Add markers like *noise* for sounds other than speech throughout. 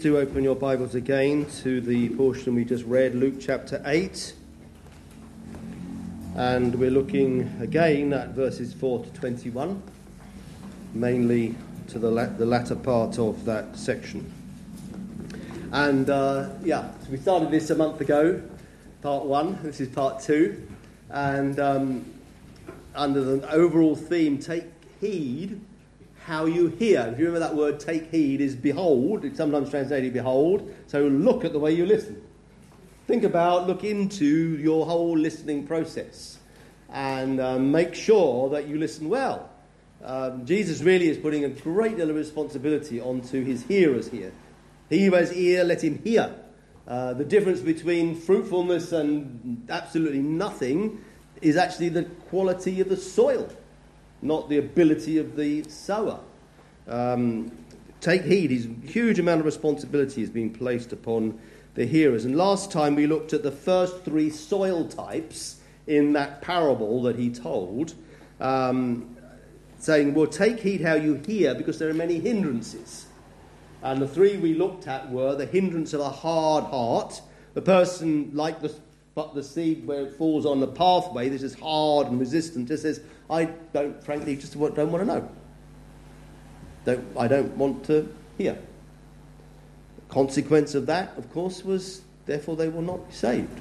Do open your Bibles again to the portion we just read, Luke chapter 8. And we're looking again at verses 4 to 21, mainly to the, la- the latter part of that section. And uh, yeah, so we started this a month ago, part one. This is part two. And um, under the overall theme, take heed how you hear. If you remember that word, take heed, is behold. It's sometimes translated behold. So look at the way you listen. Think about, look into your whole listening process and um, make sure that you listen well. Um, Jesus really is putting a great deal of responsibility onto his hearers here. He who has ear, let him hear. Uh, the difference between fruitfulness and absolutely nothing is actually the quality of the soil not the ability of the sower. Um, take heed, his huge amount of responsibility is being placed upon the hearers. And last time we looked at the first three soil types in that parable that he told, um, saying, Well, take heed how you hear, because there are many hindrances. And the three we looked at were the hindrance of a hard heart, the person like the but the seed where it falls on the pathway, this is hard and resistant, just says, I don't, frankly, just don't want to know. Don't, I don't want to hear. The consequence of that, of course, was therefore they will not be saved.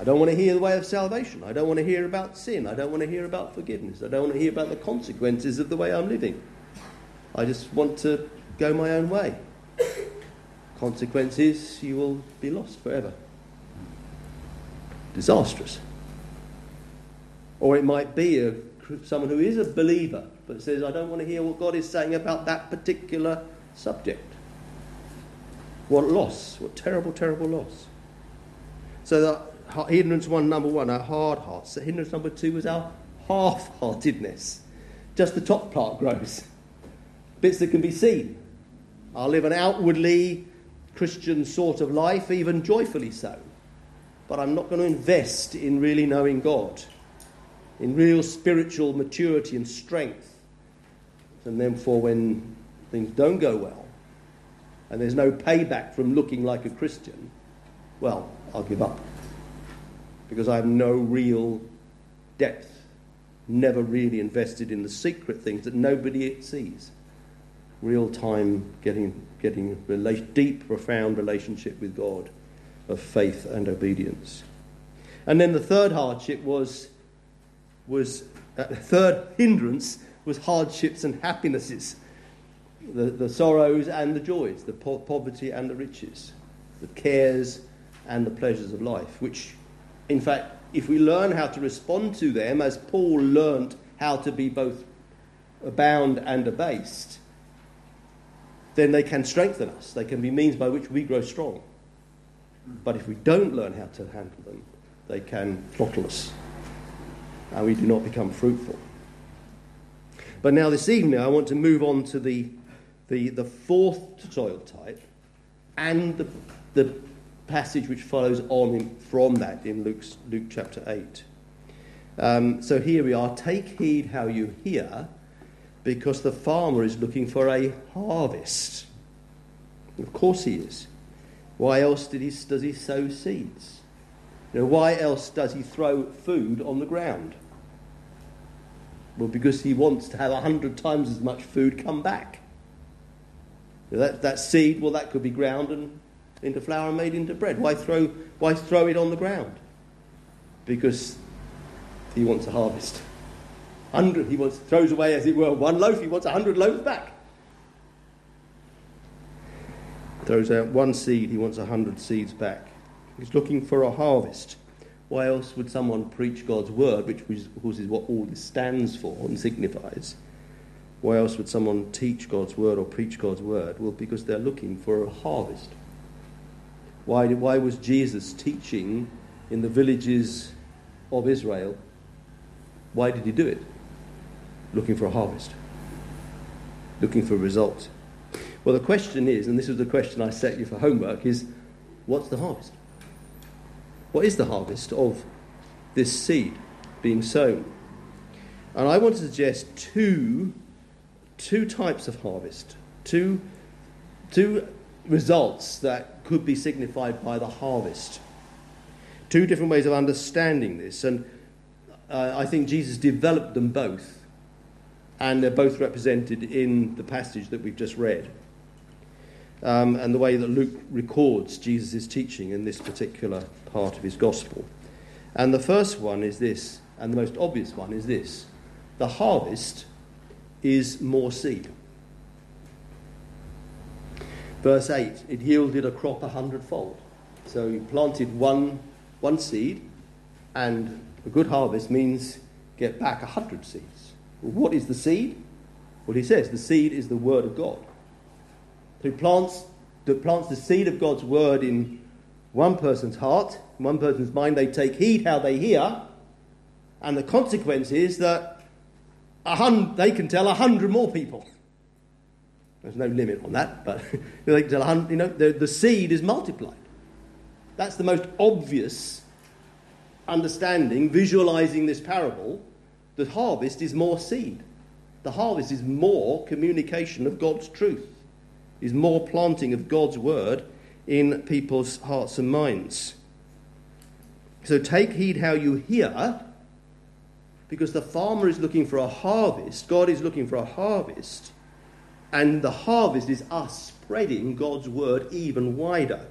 I don't want to hear the way of salvation. I don't want to hear about sin. I don't want to hear about forgiveness. I don't want to hear about the consequences of the way I'm living. I just want to go my own way. Consequences, you will be lost forever disastrous. Or it might be a, someone who is a believer but says, I don't want to hear what God is saying about that particular subject. What loss, what terrible, terrible loss. So the hindrance one, number one, our hard hearts. The hindrance number two was our half-heartedness. Just the top part grows. Bits that can be seen. I'll live an outwardly Christian sort of life, even joyfully so but I'm not going to invest in really knowing God, in real spiritual maturity and strength. And therefore, when things don't go well, and there's no payback from looking like a Christian, well, I'll give up. Because I have no real depth, never really invested in the secret things that nobody sees. Real time getting, getting a deep, profound relationship with God of faith and obedience. And then the third hardship was, was uh, third hindrance was hardships and happinesses, the, the sorrows and the joys, the po- poverty and the riches, the cares and the pleasures of life, which, in fact, if we learn how to respond to them, as Paul learnt how to be both abound and abased, then they can strengthen us. They can be means by which we grow strong. But if we don't learn how to handle them, they can throttle us. And we do not become fruitful. But now, this evening, I want to move on to the, the, the fourth soil type and the, the passage which follows on from that in Luke's, Luke chapter 8. Um, so here we are. Take heed how you hear, because the farmer is looking for a harvest. Of course, he is. Why else did he, does he sow seeds? You know, why else does he throw food on the ground? Well, because he wants to have a hundred times as much food come back. You know, that, that seed, well, that could be ground and into flour and made into bread. Why throw, why throw it on the ground? Because he wants a harvest. Hundred, he wants, throws away, as it were, one loaf, he wants a hundred loaves back throws out one seed, he wants a hundred seeds back. He's looking for a harvest. Why else would someone preach God's word, which of course is what all this stands for and signifies? Why else would someone teach God's word or preach God's word? Well, because they're looking for a harvest. Why, why was Jesus teaching in the villages of Israel? Why did he do it? Looking for a harvest, looking for a result. Well, the question is, and this is the question I set you for homework, is what's the harvest? What is the harvest of this seed being sown? And I want to suggest two, two types of harvest, two two results that could be signified by the harvest. Two different ways of understanding this, and uh, I think Jesus developed them both, and they're both represented in the passage that we've just read. Um, and the way that Luke records Jesus' teaching in this particular part of his gospel. And the first one is this, and the most obvious one is this the harvest is more seed. Verse 8 it yielded a crop a hundredfold. So he planted one, one seed, and a good harvest means get back a hundred seeds. What is the seed? Well, he says the seed is the word of God. Who plants, that plants the seed of God's word in one person's heart, one person's mind, they take heed how they hear, and the consequence is that hun- they can tell a hundred more people. There's no limit on that, but *laughs* they can tell a hundred, you know, the, the seed is multiplied. That's the most obvious understanding, visualizing this parable. The harvest is more seed. The harvest is more communication of God's truth, is more planting of God's word in people's hearts and minds. So take heed how you hear, because the farmer is looking for a harvest, God is looking for a harvest, and the harvest is us spreading God's word even wider.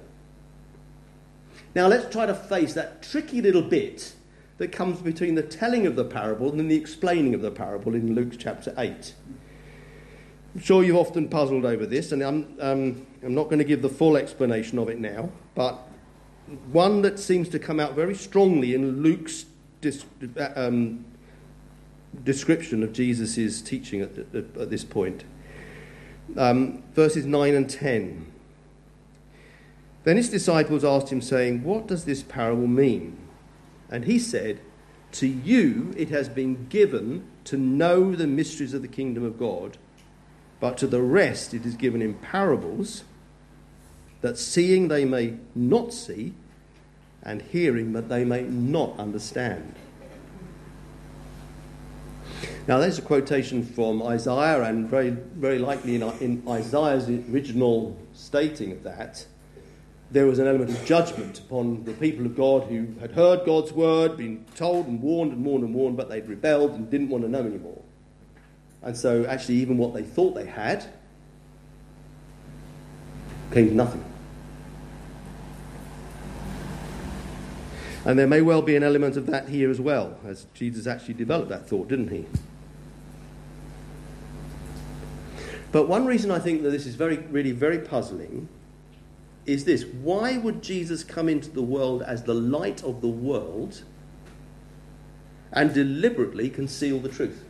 Now let's try to face that tricky little bit that comes between the telling of the parable and the explaining of the parable in Luke chapter 8. I'm sure you've often puzzled over this, and I'm, um, I'm not going to give the full explanation of it now, but one that seems to come out very strongly in Luke's dis- um, description of Jesus' teaching at, at, at this point. Um, verses 9 and 10. Then his disciples asked him, saying, What does this parable mean? And he said, To you it has been given to know the mysteries of the kingdom of God, but to the rest it is given in parables, that seeing they may not see, and hearing that they may not understand. Now, there's a quotation from Isaiah, and very, very likely in, in Isaiah's original stating of that there was an element of judgment upon the people of God who had heard God's word, been told and warned and warned and warned, but they'd rebelled and didn't want to know anymore. And so, actually, even what they thought they had came to nothing. And there may well be an element of that here as well, as Jesus actually developed that thought, didn't he? But one reason I think that this is very, really very puzzling is this why would Jesus come into the world as the light of the world and deliberately conceal the truth?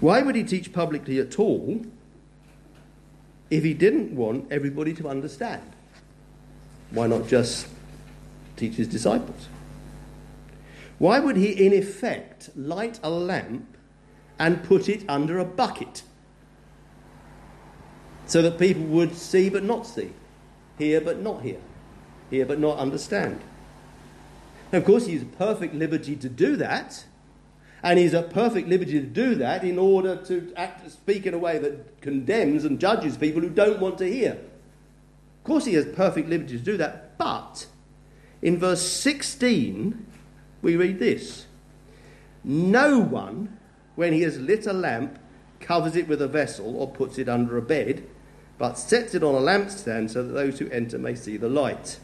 Why would he teach publicly at all if he didn't want everybody to understand? Why not just teach his disciples? Why would he, in effect, light a lamp and put it under a bucket? so that people would see but not see, hear but not hear, hear but not understand. of course, he's at perfect liberty to do that, and he's at perfect liberty to do that in order to act, speak in a way that condemns and judges people who don't want to hear. Of course, he has perfect liberty to do that, but in verse 16, we read this No one, when he has lit a lamp, covers it with a vessel or puts it under a bed but sets it on a lampstand so that those who enter may see the light.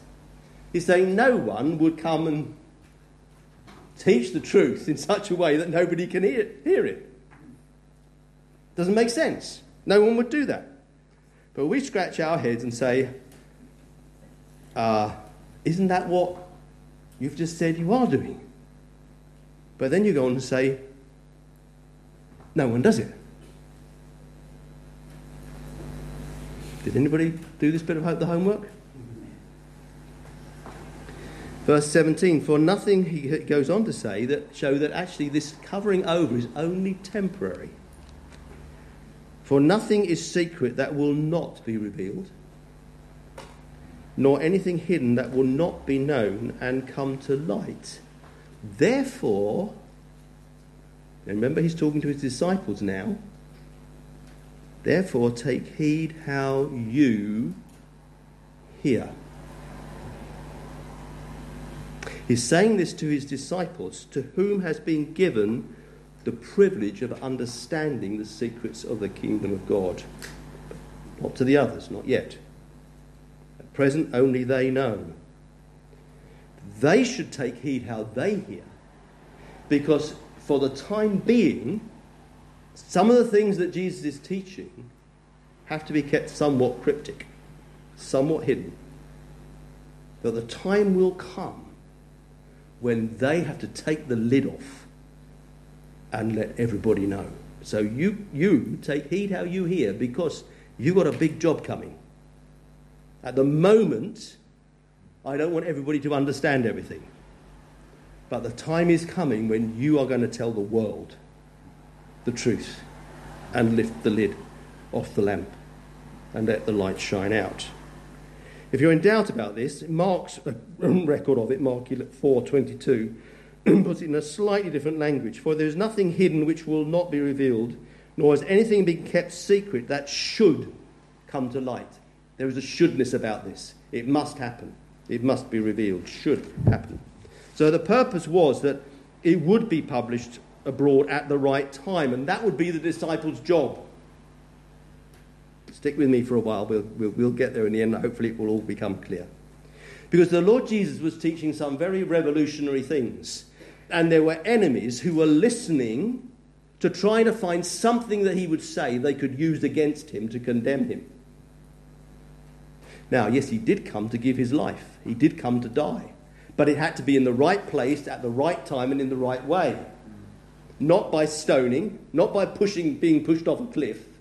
He's saying no one would come and teach the truth in such a way that nobody can hear, hear it. Doesn't make sense. No one would do that. But we scratch our heads and say, uh, Isn't that what you've just said you are doing? But then you go on and say, No one does it. Did anybody do this bit of the homework? Verse 17, for nothing, he goes on to say, that show that actually this covering over is only temporary. For nothing is secret that will not be revealed, nor anything hidden that will not be known and come to light. Therefore, remember he's talking to his disciples now, Therefore, take heed how you hear. He's saying this to his disciples, to whom has been given the privilege of understanding the secrets of the kingdom of God. Not to the others, not yet. At present, only they know. They should take heed how they hear, because for the time being, some of the things that Jesus is teaching have to be kept somewhat cryptic, somewhat hidden. But the time will come when they have to take the lid off and let everybody know. So you, you take heed how you hear because you've got a big job coming. At the moment, I don't want everybody to understand everything. But the time is coming when you are going to tell the world the truth and lift the lid off the lamp and let the light shine out. If you're in doubt about this, Mark's record of it, Mark 4:22, puts it in a slightly different language. For there is nothing hidden which will not be revealed, nor has anything been kept secret that should come to light. There is a shouldness about this. It must happen. It must be revealed. Should happen. So the purpose was that it would be published abroad at the right time, and that would be the disciples' job. Stick with me for a while, we'll, we'll, we'll get there in the end, hopefully it will all become clear. Because the Lord Jesus was teaching some very revolutionary things, and there were enemies who were listening to try to find something that he would say they could use against him to condemn him. Now, yes, he did come to give his life, he did come to die, but it had to be in the right place, at the right time, and in the right way not by stoning, not by pushing, being pushed off a cliff,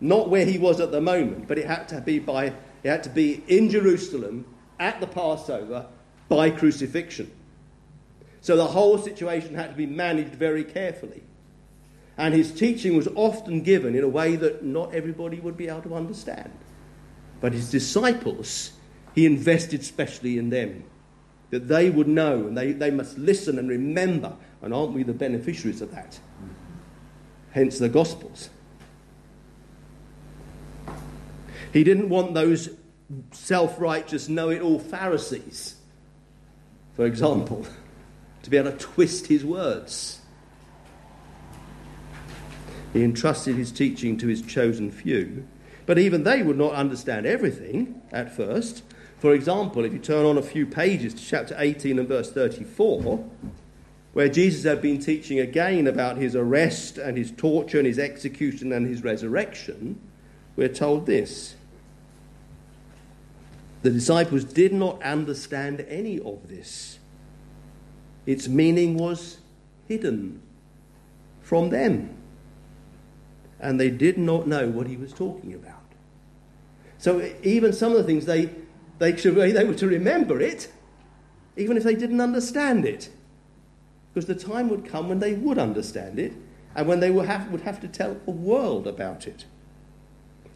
not where he was at the moment, but it had to be by it had to be in Jerusalem at the Passover by crucifixion. So the whole situation had to be managed very carefully. And his teaching was often given in a way that not everybody would be able to understand. But his disciples, he invested specially in them, that they would know and they, they must listen and remember and aren't we the beneficiaries of that? Hence the Gospels. He didn't want those self righteous, know it all Pharisees, for example, *laughs* to be able to twist his words. He entrusted his teaching to his chosen few, but even they would not understand everything at first. For example, if you turn on a few pages to chapter 18 and verse 34, where Jesus had been teaching again about his arrest and his torture and his execution and his resurrection, we're told this. The disciples did not understand any of this. Its meaning was hidden from them. And they did not know what he was talking about. So even some of the things they, they, should, they were to remember it, even if they didn't understand it because the time would come when they would understand it and when they would have, would have to tell the world about it.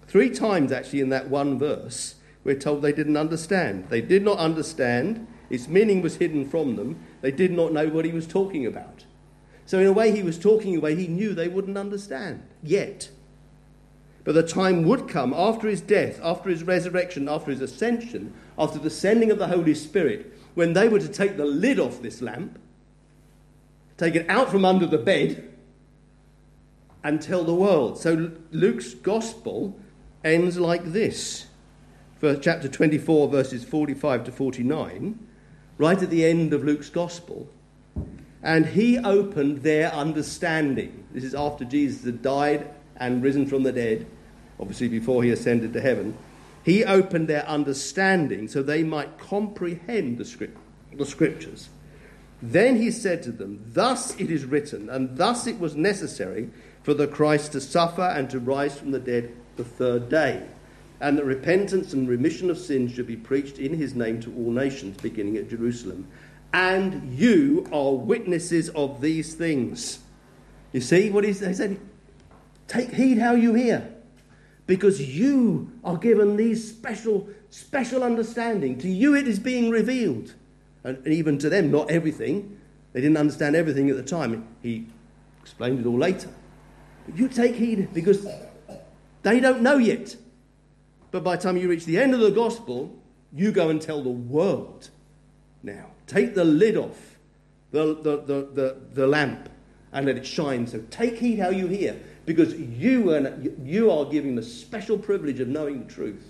Three times, actually, in that one verse, we're told they didn't understand. They did not understand, its meaning was hidden from them, they did not know what he was talking about. So, in a way, he was talking a way he knew they wouldn't understand yet. But the time would come after his death, after his resurrection, after his ascension, after the sending of the Holy Spirit, when they were to take the lid off this lamp take it out from under the bed and tell the world. So Luke's gospel ends like this. Chapter 24, verses 45 to 49, right at the end of Luke's gospel. And he opened their understanding. This is after Jesus had died and risen from the dead, obviously before he ascended to heaven. He opened their understanding so they might comprehend the, script, the scriptures. Then he said to them, Thus it is written, and thus it was necessary for the Christ to suffer and to rise from the dead the third day, and that repentance and remission of sins should be preached in his name to all nations, beginning at Jerusalem. And you are witnesses of these things. You see what he said? Take heed how you hear, because you are given these special, special understanding. To you it is being revealed and even to them, not everything. They didn't understand everything at the time. He explained it all later. But you take heed because They don't know yet. But by the time you reach the end of the gospel, you go and tell the world. Now, take the lid off the, the, the, the, the lamp and let it shine. So take heed how you hear, because you are, you are giving the special privilege of knowing the truth.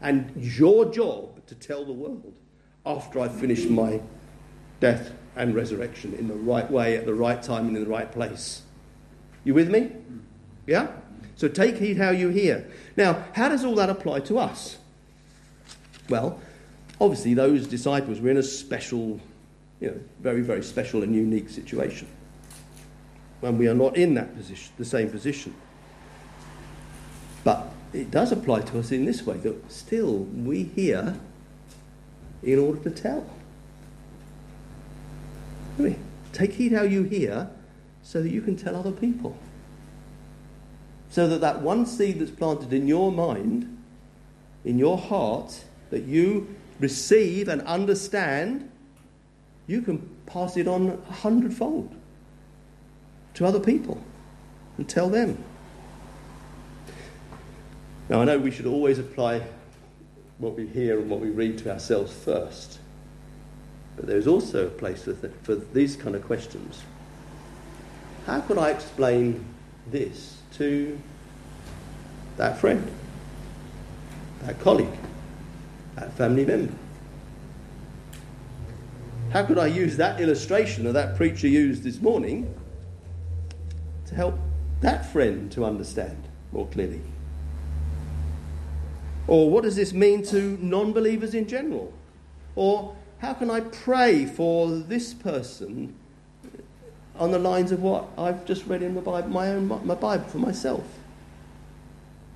And your job to tell the world after I finish my death and resurrection in the right way, at the right time, and in the right place. You with me? Yeah? So take heed how you hear. Now, how does all that apply to us? Well, obviously, those disciples were in a special, you know, very, very special and unique situation. And we are not in that position, the same position. But it does apply to us in this way that still we hear in order to tell. Take heed how you hear so that you can tell other people. So that that one seed that's planted in your mind, in your heart, that you receive and understand, you can pass it on a hundredfold to other people and tell them. Now, I know we should always apply what we hear and what we read to ourselves first. But there's also a place for, th- for these kind of questions. How could I explain this to that friend, that colleague, that family member? How could I use that illustration that that preacher used this morning to help that friend to understand more clearly? Or what does this mean to non believers in general? Or how can I pray for this person on the lines of what I've just read in the Bible, my own my Bible for myself?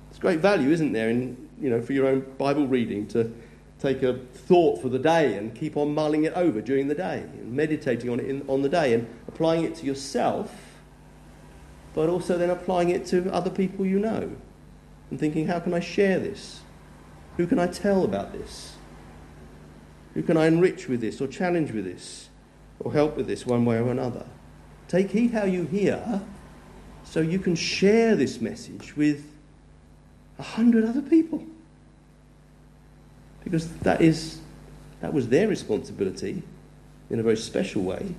It's great value, isn't there, in you know for your own Bible reading to take a thought for the day and keep on mulling it over during the day and meditating on it in, on the day and applying it to yourself, but also then applying it to other people you know and thinking, how can I share this? Who can I tell about this? Who can I enrich with this or challenge with this or help with this one way or another? Take heed how you hear so you can share this message with a hundred other people. Because that is that was their responsibility in a very special way,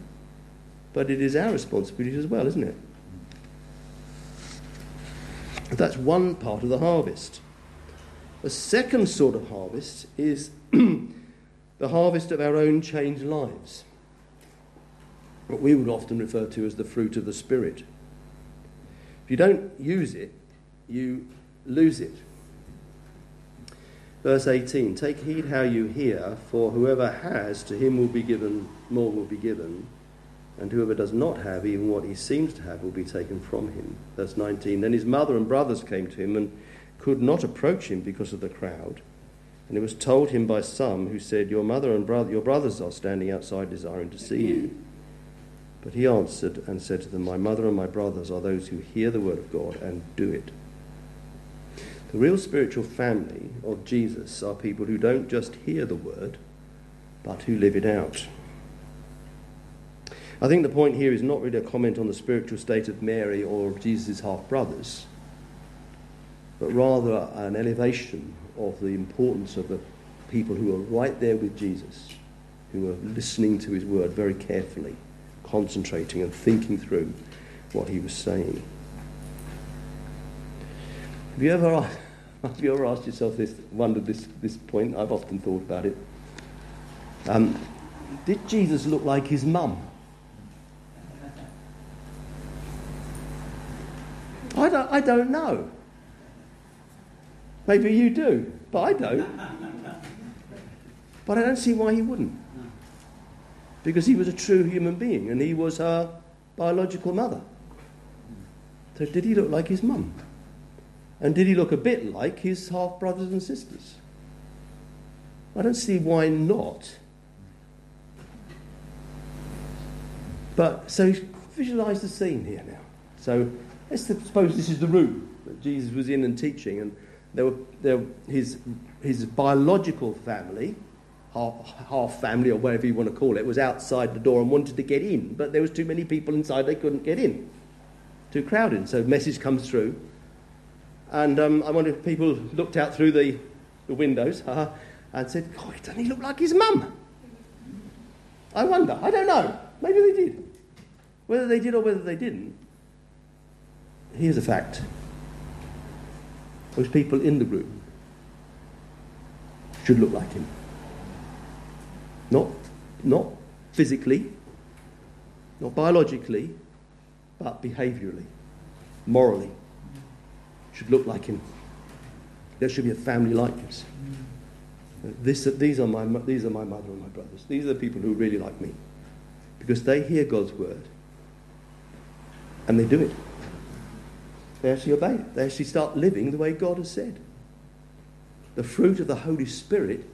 but it is our responsibility as well, isn't it? That's one part of the harvest. The second sort of harvest is *clears throat* the harvest of our own changed lives. What we would often refer to as the fruit of the Spirit. If you don't use it, you lose it. Verse 18 Take heed how you hear, for whoever has, to him will be given, more will be given, and whoever does not have, even what he seems to have, will be taken from him. Verse 19 Then his mother and brothers came to him and could not approach him because of the crowd. And it was told him by some who said, Your mother and brother, your brothers are standing outside desiring to see you. But he answered and said to them, My mother and my brothers are those who hear the word of God and do it. The real spiritual family of Jesus are people who don't just hear the word, but who live it out. I think the point here is not really a comment on the spiritual state of Mary or of Jesus' half brothers, but rather an elevation of the importance of the people who are right there with Jesus, who are listening to his word very carefully, concentrating and thinking through what he was saying. Have you ever, *laughs* have you ever asked yourself this, wondered this, this point? I've often thought about it. Um, did Jesus look like his mum? I don't, I don't know. Maybe you do, but I don't. But I don't see why he wouldn't. Because he was a true human being and he was her biological mother. So, did he look like his mum? And did he look a bit like his half brothers and sisters? I don't see why not. But so visualize the scene here now. So let's suppose this is the room that Jesus was in and teaching, and there were, there, his, his biological family, half, half family or whatever you want to call it, was outside the door and wanted to get in, but there was too many people inside, they couldn't get in. Too crowded. So message comes through. And um, I wonder if people looked out through the, the windows uh, and said, Oh, doesn't he look like his mum? I wonder. I don't know. Maybe they did. Whether they did or whether they didn't, here's a fact. Those people in the room should look like him. Not, not physically, not biologically, but behaviorally, morally. Should look like him. There should be a family likeness. This, these, are my, these are my mother and my brothers. These are the people who really like me. Because they hear God's word and they do it. They actually obey it. They actually start living the way God has said. The fruit of the Holy Spirit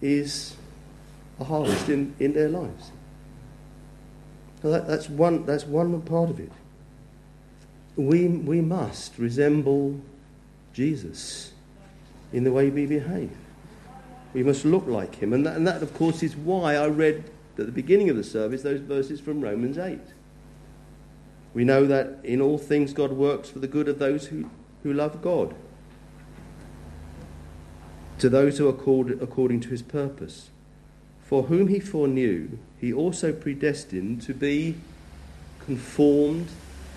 is a harvest in, in their lives. That, that's, one, that's one part of it. We, we must resemble Jesus in the way we behave. We must look like him. And that, and that, of course, is why I read at the beginning of the service those verses from Romans 8. We know that in all things God works for the good of those who, who love God, to those who are called according to his purpose. For whom he foreknew, he also predestined to be conformed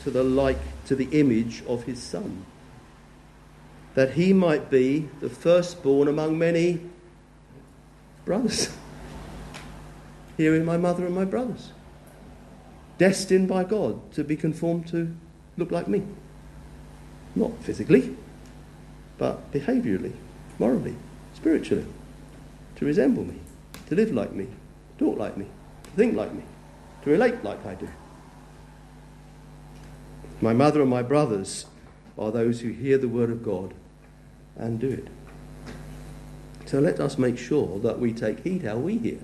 to the like to the image of his son, that he might be the firstborn among many brothers. *laughs* Here in my mother and my brothers destined by God to be conformed to look like me. Not physically, but behaviorally, morally, spiritually, to resemble me, to live like me, talk like me, to think like me, to relate like I do. My mother and my brothers are those who hear the word of God and do it. So let us make sure that we take heed how we hear,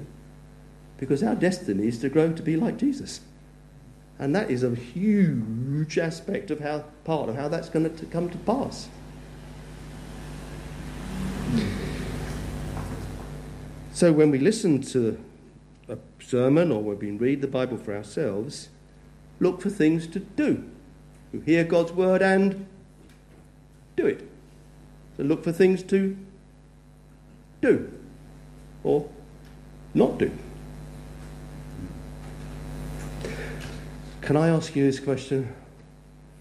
because our destiny is to grow to be like Jesus. And that is a huge aspect of how, part of how that's going to come to pass. So when we listen to a sermon or when we read the Bible for ourselves, look for things to do. You hear God's word and do it. So look for things to do or not do. Can I ask you this question?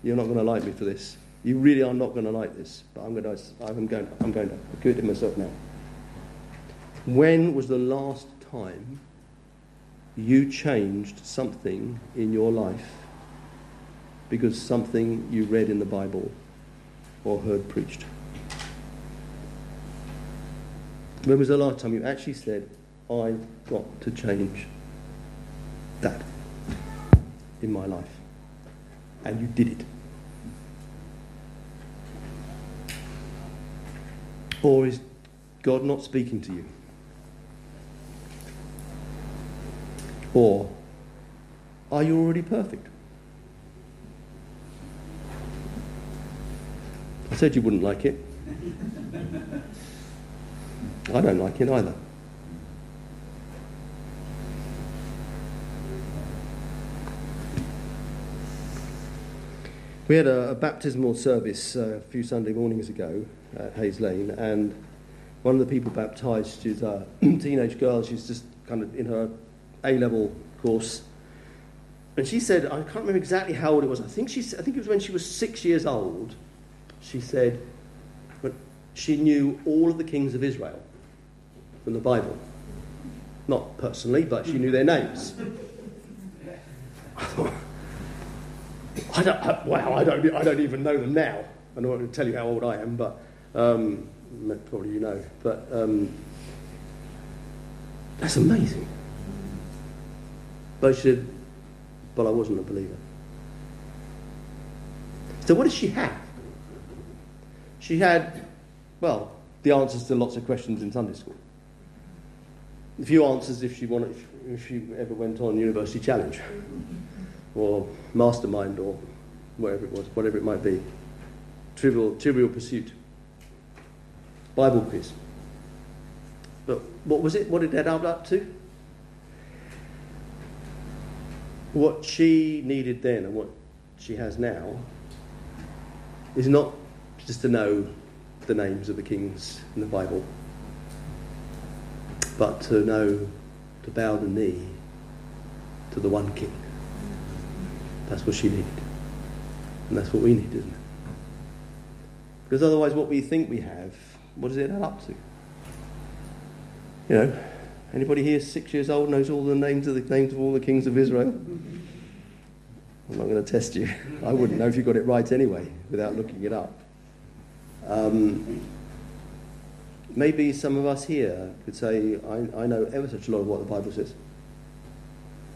You're not going to like me for this. You really are not going to like this, but I'm going to. I'm going. I'm going to give it to myself now. When was the last time you changed something in your life because something you read in the Bible or heard preached? When was the last time you actually said, "I've got to change that"? in my life. And you did it. Or is God not speaking to you? Or are you already perfect? I said you wouldn't like it. I don't like it either. We had a, a baptismal service uh, a few Sunday mornings ago at Hayes Lane, and one of the people baptised, she's a teenage girl, she's just kind of in her A level course. And she said, I can't remember exactly how old it was, I think, she, I think it was when she was six years old. She said, but she knew all of the kings of Israel from the Bible. Not personally, but she knew their names. *laughs* I don't, I, wow, I don't, I don't even know them now. I don't want to tell you how old I am, but um, probably you know. But um, that's amazing. But she said, but I wasn't a believer. So what did she have? She had, well, the answers to lots of questions in Sunday school. A few answers if she wanted, if, if she ever went on University Challenge or mastermind or whatever it was, whatever it might be. Trivial, trivial pursuit. Bible quiz. But what was it? What did that add up to? What she needed then and what she has now is not just to know the names of the kings in the Bible, but to know, to bow the knee to the one king. That's what she needed. And that's what we need, isn't it? Because otherwise, what we think we have, what does it add up to? You know, anybody here six years old knows all the names of the names of all the kings of Israel? I'm not going to test you. I wouldn't know if you got it right anyway, without looking it up. Um, maybe some of us here could say, I, I know ever such a lot of what the Bible says.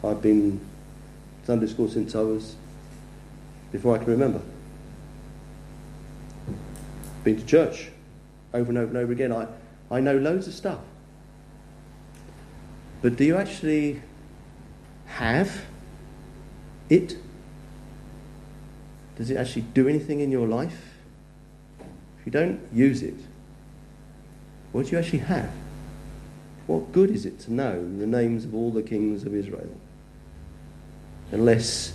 I've been Sunday school since I was, before I can remember. Been to church over and over and over again. I, I know loads of stuff. But do you actually have it? Does it actually do anything in your life? If you don't use it, what do you actually have? What good is it to know the names of all the kings of Israel? Unless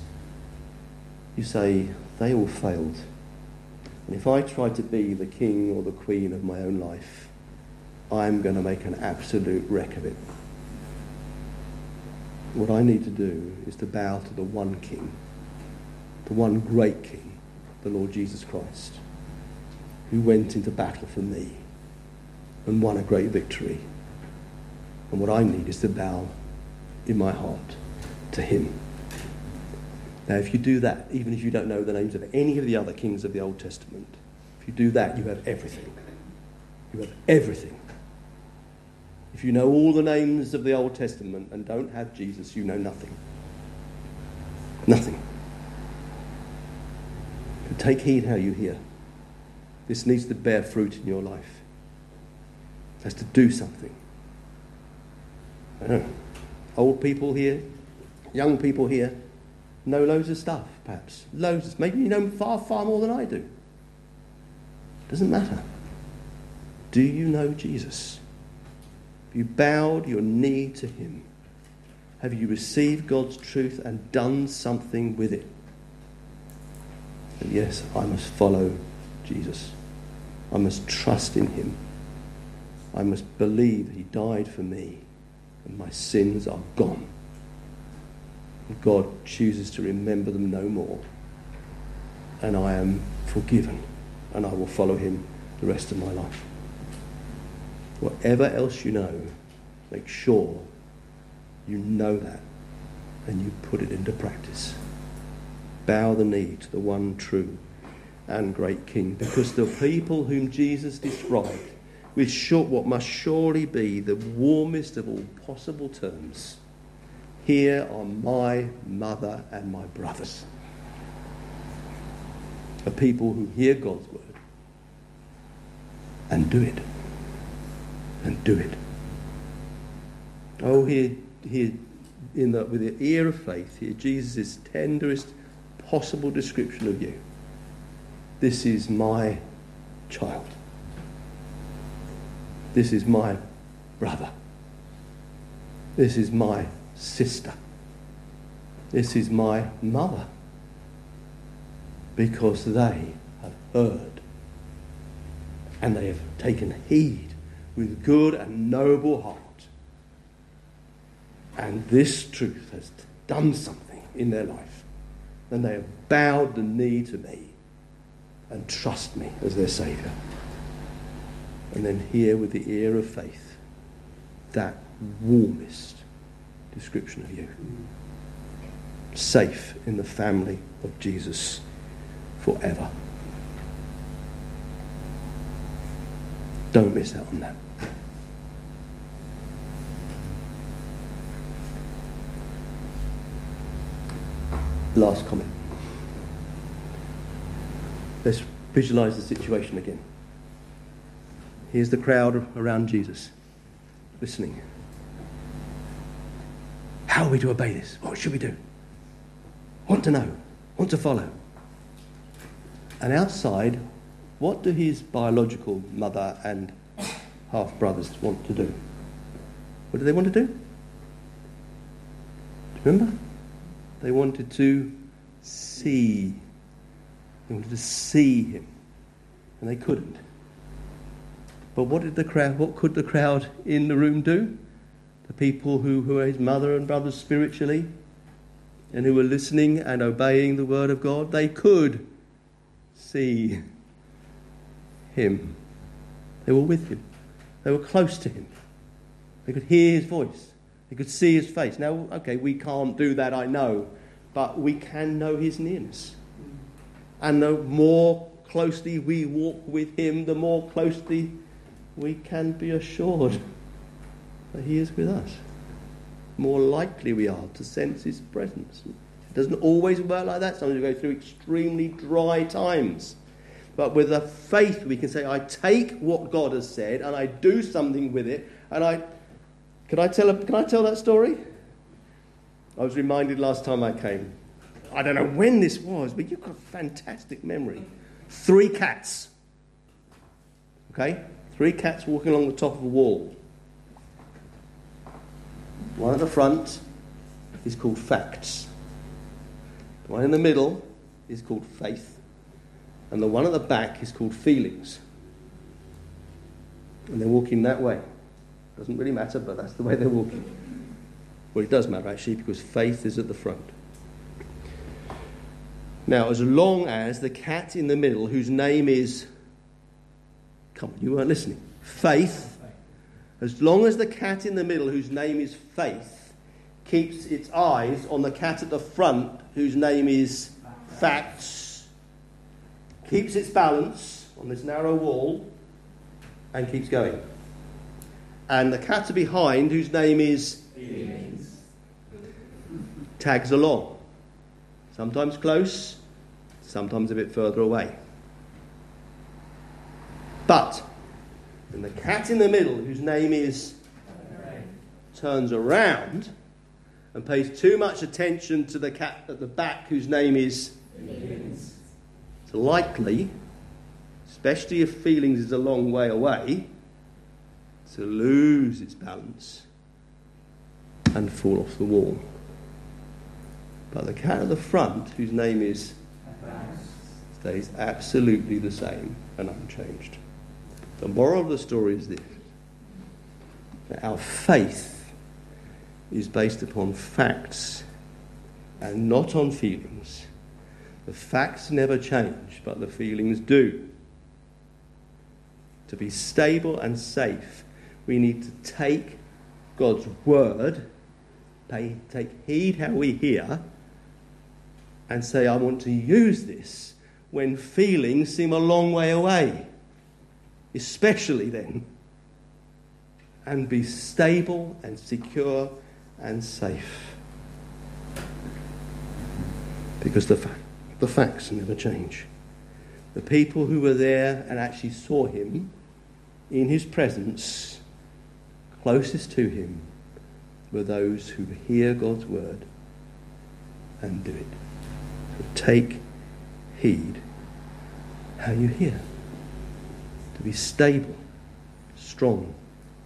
you say, they all failed. And if I try to be the king or the queen of my own life, I'm going to make an absolute wreck of it. What I need to do is to bow to the one king, the one great king, the Lord Jesus Christ, who went into battle for me and won a great victory. And what I need is to bow in my heart to him. Now, if you do that, even if you don't know the names of any of the other kings of the Old Testament, if you do that, you have everything. You have everything. If you know all the names of the Old Testament and don't have Jesus, you know nothing. Nothing. But take heed how you hear. This needs to bear fruit in your life. It has to do something. I know. Old people here, young people here, know loads of stuff, perhaps. Loads. Maybe you know far, far more than I do. Doesn't matter. Do you know Jesus? You bowed your knee to Him? Have you received God's truth and done something with it? And yes, I must follow Jesus. I must trust in Him. I must believe He died for me and my sins are gone. And God chooses to remember them no more. And I am forgiven and I will follow Him the rest of my life. Whatever else you know, make sure you know that and you put it into practice. Bow the knee to the one true and great King, because the people whom Jesus described with short, what must surely be the warmest of all possible terms. Here are my mother and my brothers. A people who hear God's word and do it and do it. Oh, here, here in the, with the ear of faith, hear Jesus' tenderest possible description of you. This is my child. This is my brother. This is my sister. This is my mother. Because they have heard and they have taken heed with good and noble heart. And this truth has done something in their life. And they have bowed the knee to me and trust me as their Saviour. And then hear with the ear of faith that warmest description of you. Safe in the family of Jesus forever. Don't miss out on that. Last comment. Let's visualize the situation again. Here's the crowd around Jesus, listening. How are we to obey this? What should we do? Want to know, want to follow. And outside, what do his biological mother and half brothers want to do? What do they want to do? do you remember? They wanted to see. They wanted to see him. And they couldn't. But what did the crowd what could the crowd in the room do? The people who, who were his mother and brothers spiritually and who were listening and obeying the word of God, they could see him. They were with him. They were close to him. They could hear his voice. They could see his face. Now, okay, we can't do that, I know, but we can know his nearness. And the more closely we walk with him, the more closely we can be assured that he is with us. More likely we are to sense his presence. It doesn't always work like that. Sometimes we go through extremely dry times. But with a faith, we can say, I take what God has said and I do something with it. And I can I tell, a, can I tell that story? I was reminded last time I came. I don't know when this was, but you've got a fantastic memory. Three cats. Okay? Three cats walking along the top of a wall. One at the front is called facts. The one in the middle is called faith. And the one at the back is called feelings. And they're walking that way. Doesn't really matter, but that's the way they're walking. Well, it does matter actually because faith is at the front. Now, as long as the cat in the middle, whose name is, come on, you weren't listening, faith, as long as the cat in the middle, whose name is faith, keeps its eyes on the cat at the front, whose name is facts, keeps its balance on this narrow wall, and keeps going and the cat behind, whose name is Feelings. tags along. Sometimes close, sometimes a bit further away. But when the cat in the middle, whose name is turns around and pays too much attention to the cat at the back, whose name is feelings. it's likely, especially if feelings is a long way away, to lose its balance and fall off the wall. But the cat at the front, whose name is stays absolutely the same and unchanged. The moral of the story is this that our faith is based upon facts and not on feelings. The facts never change, but the feelings do. To be stable and safe we need to take God's word, pay, take heed how we hear, and say, I want to use this when feelings seem a long way away, especially then, and be stable and secure and safe. Because the, fa- the facts never change. The people who were there and actually saw him in his presence closest to him were those who hear God's word and do it. So take heed how you hear. To be stable, strong,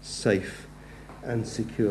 safe, and secure.